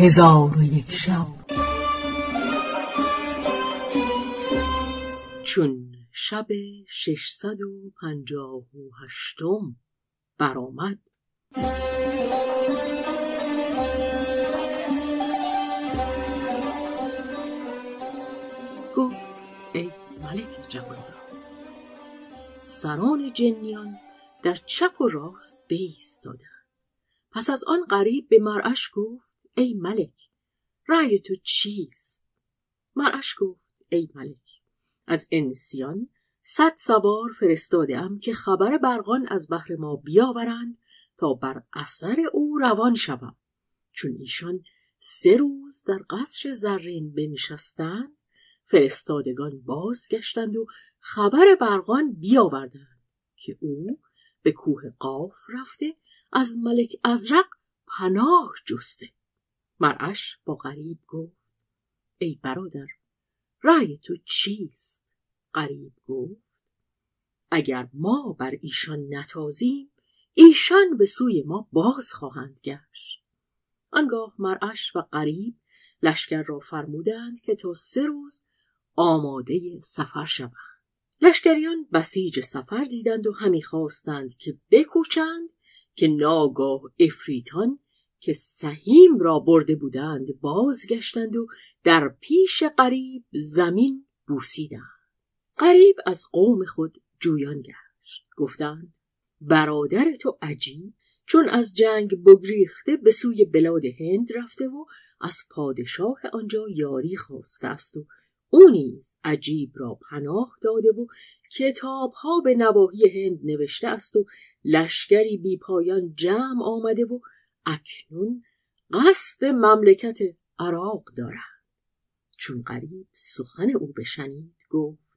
هزار و یک شب. چون شب ششصد و پنجاه و هشتم برآمد. گفت ای ملک جوانبخت سران جنیان در چپ و راست بایستادند. پس از آن غریب به مرعش گفت ای ملک رأی تو چیست؟ مرعش گفت ای ملک از انسیان صد سوار فرستاده که خبر برقان از بهر ما بیاورند تا بر اثر او روان شوم. چون ایشان سه روز در قصر زرین بنشستند فرستادگان بازگشتند و خبر برقان بیاوردند که او به کوه قاف رفته از ملک ازرق پناه جسته. مرعش با غریب گفت ای برادر رأی تو چیست؟ غریب گفت اگر ما بر ایشان نتازیم ایشان به سوی ما باز خواهند گشت. آنگاه مرعش و غریب لشکر را فرمودند که تا سه روز آماده سفر شوند. لشکریان بسیج سفر دیدند و همی خواستند که بکوچند که ناگاه افریتان که سهیم را برده بودند بازگشتند و در پیش قریب زمین بوسیدند. قریب از قوم خود جویان گشت. گفتند برادر تو عجیب چون از جنگ بگریخته به سوی بلاد هند رفته و از پادشاه آنجا یاری خواسته است و او نیز عجیب را پناه داده و کتابها به نواحی هند نوشته است و لشکری بی پایان جمع آمده و اکنون قصد مملکت عراق دارد چون قریب سخن او بشنید گفت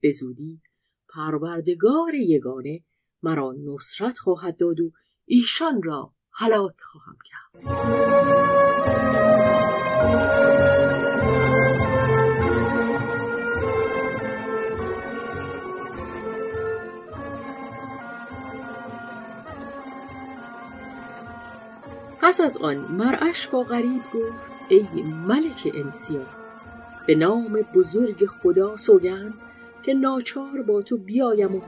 به زودی پروردگار یگانه مرا نصرت خواهد داد و ایشان را هلاک خواهم کرد. از آن مرعش با غریب گفت ای ملک انسیان به نام بزرگ خدا سوگند که ناچار با تو بیایم و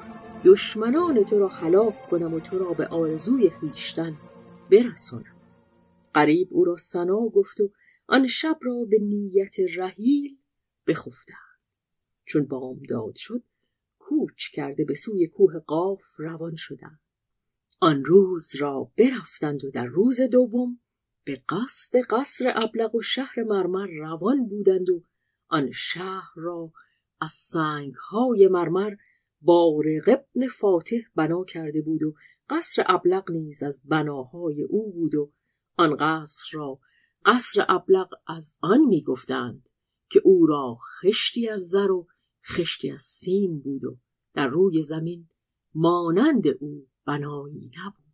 دشمنان تو را هلاک کنم و تو را به آرزوی خویشتن برسانم. غریب او را سنا گفت و آن شب را به نیت رحیل بخفتند. چون بامداد شد کوچ کرده به سوی کوه قاف روان شدند. آن روز را برفتند و در روز دوم به قصد قصر ابلق و شهر مرمر روان بودند و آن شهر را از سنگهای مرمر بارق ابن فاتح بنا کرده بود و قصر ابلق نیز از بناهای او بود و آن قصر را قصر ابلق از آن می‌گفتند که او را خشتی از زر و خشتی از سیم بود و در روی زمین مانند او بنایی نبود.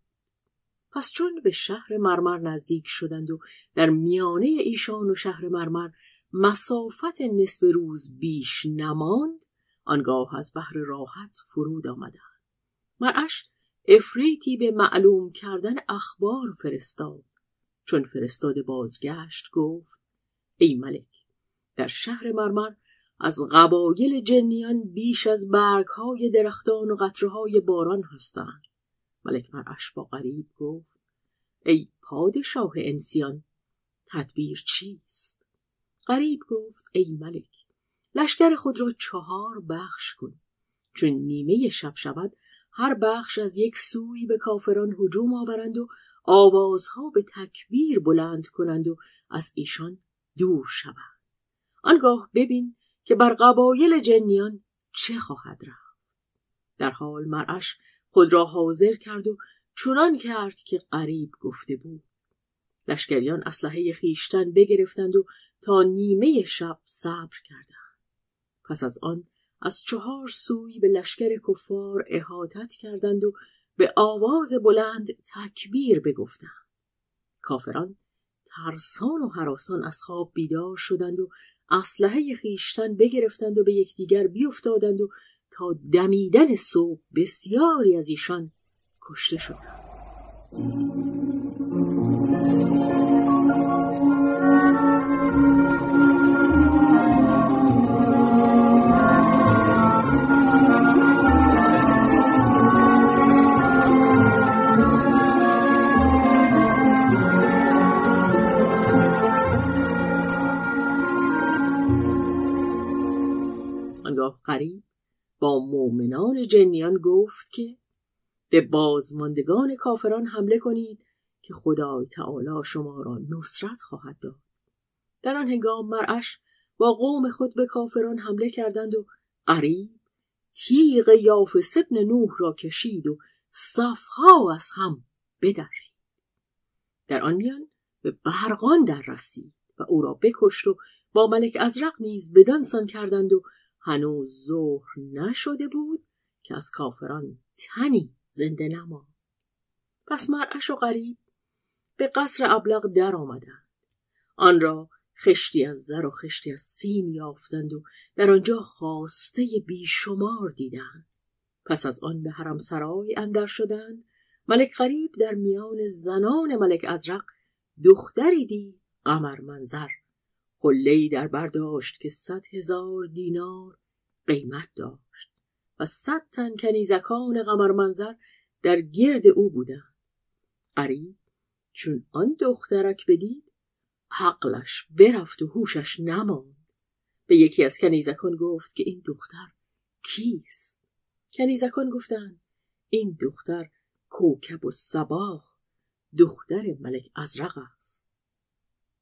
پس چون به شهر مرمر نزدیک شدند و در میانه ایشان و شهر مرمر مسافت نصف روز بیش نماند آنگاه از بهر راحت فرود آمدند. مرعش افریتی به معلوم کردن اخبار فرستاد. چون فرستاده بازگشت گفت ای ملک در شهر مرمر از قبایل جنیان بیش از برگهای درختان و قطرهای باران هستند. ملک مرعش با غریب گفت ای پادشاه انسیان تدبیر چیست؟ غریب گفت ای ملک لشکر خود را چهار بخش کن چون نیمه شب شود هر بخش از یک سوی به کافران هجوم آورند و آوازها به تکبیر بلند کنند و از ایشان دور شوند. آنگاه ببین که بر قبایل جنیان چه خواهد رفت. در حال مرعش خود را حاضر کرد و چنان کرد که قریب گفته بود. لشکریان اسلحه خیشتن بگرفتند و تا نیمه شب صبر کردند. پس از آن از چهار سوی به لشکر کفار احاطت کردند و به آواز بلند تکبیر بگفتند. کافران ترسان و حراسان از خواب بیدار شدند و اسلحه خیشتن بگرفتند و به یکدیگر بیفتادند و تا دمیدن صبح بسیاری از ایشان کشته شدند. آنگاه قریب با مؤمنان جنیان گفت که به بازماندگان کافران حمله کنید که خدای تعالی شما را نصرت خواهد داد. در آن هنگام مرعش با قوم خود به کافران حمله کردند و قریب تیغ یافس ابن نوح را کشید و صفها از هم بدرید. در آن میان به برقان در رسید و او را بکشت و با ملک ازرق نیز بدانسان کردند و هنوز ظهر نشده بود که از کافران تنی زنده نماند. پس مرعش و غریب به قصر ابلق در آمدند. آن را خشتی از زر و خشتی از سیم یافتند و در آنجا خواسته بیشمار دیدند. پس از آن به حرم سرای اندر شدند. ملک غریب در میان زنان ملک ازرق دختری دید قمر منظر. حلهای در برداشت که صد هزار دینار قیمت داشت و صد تن کنیزکان قمر منظر در گرد او بودند. قریب چون آن دخترک بدید عقلش برفت و هوشش نماند. به یکی از کنیزکان گفت که این دختر کیست؟ کنیزکان گفتند این دختر کوکب و سباه دختر ملک ازرق است.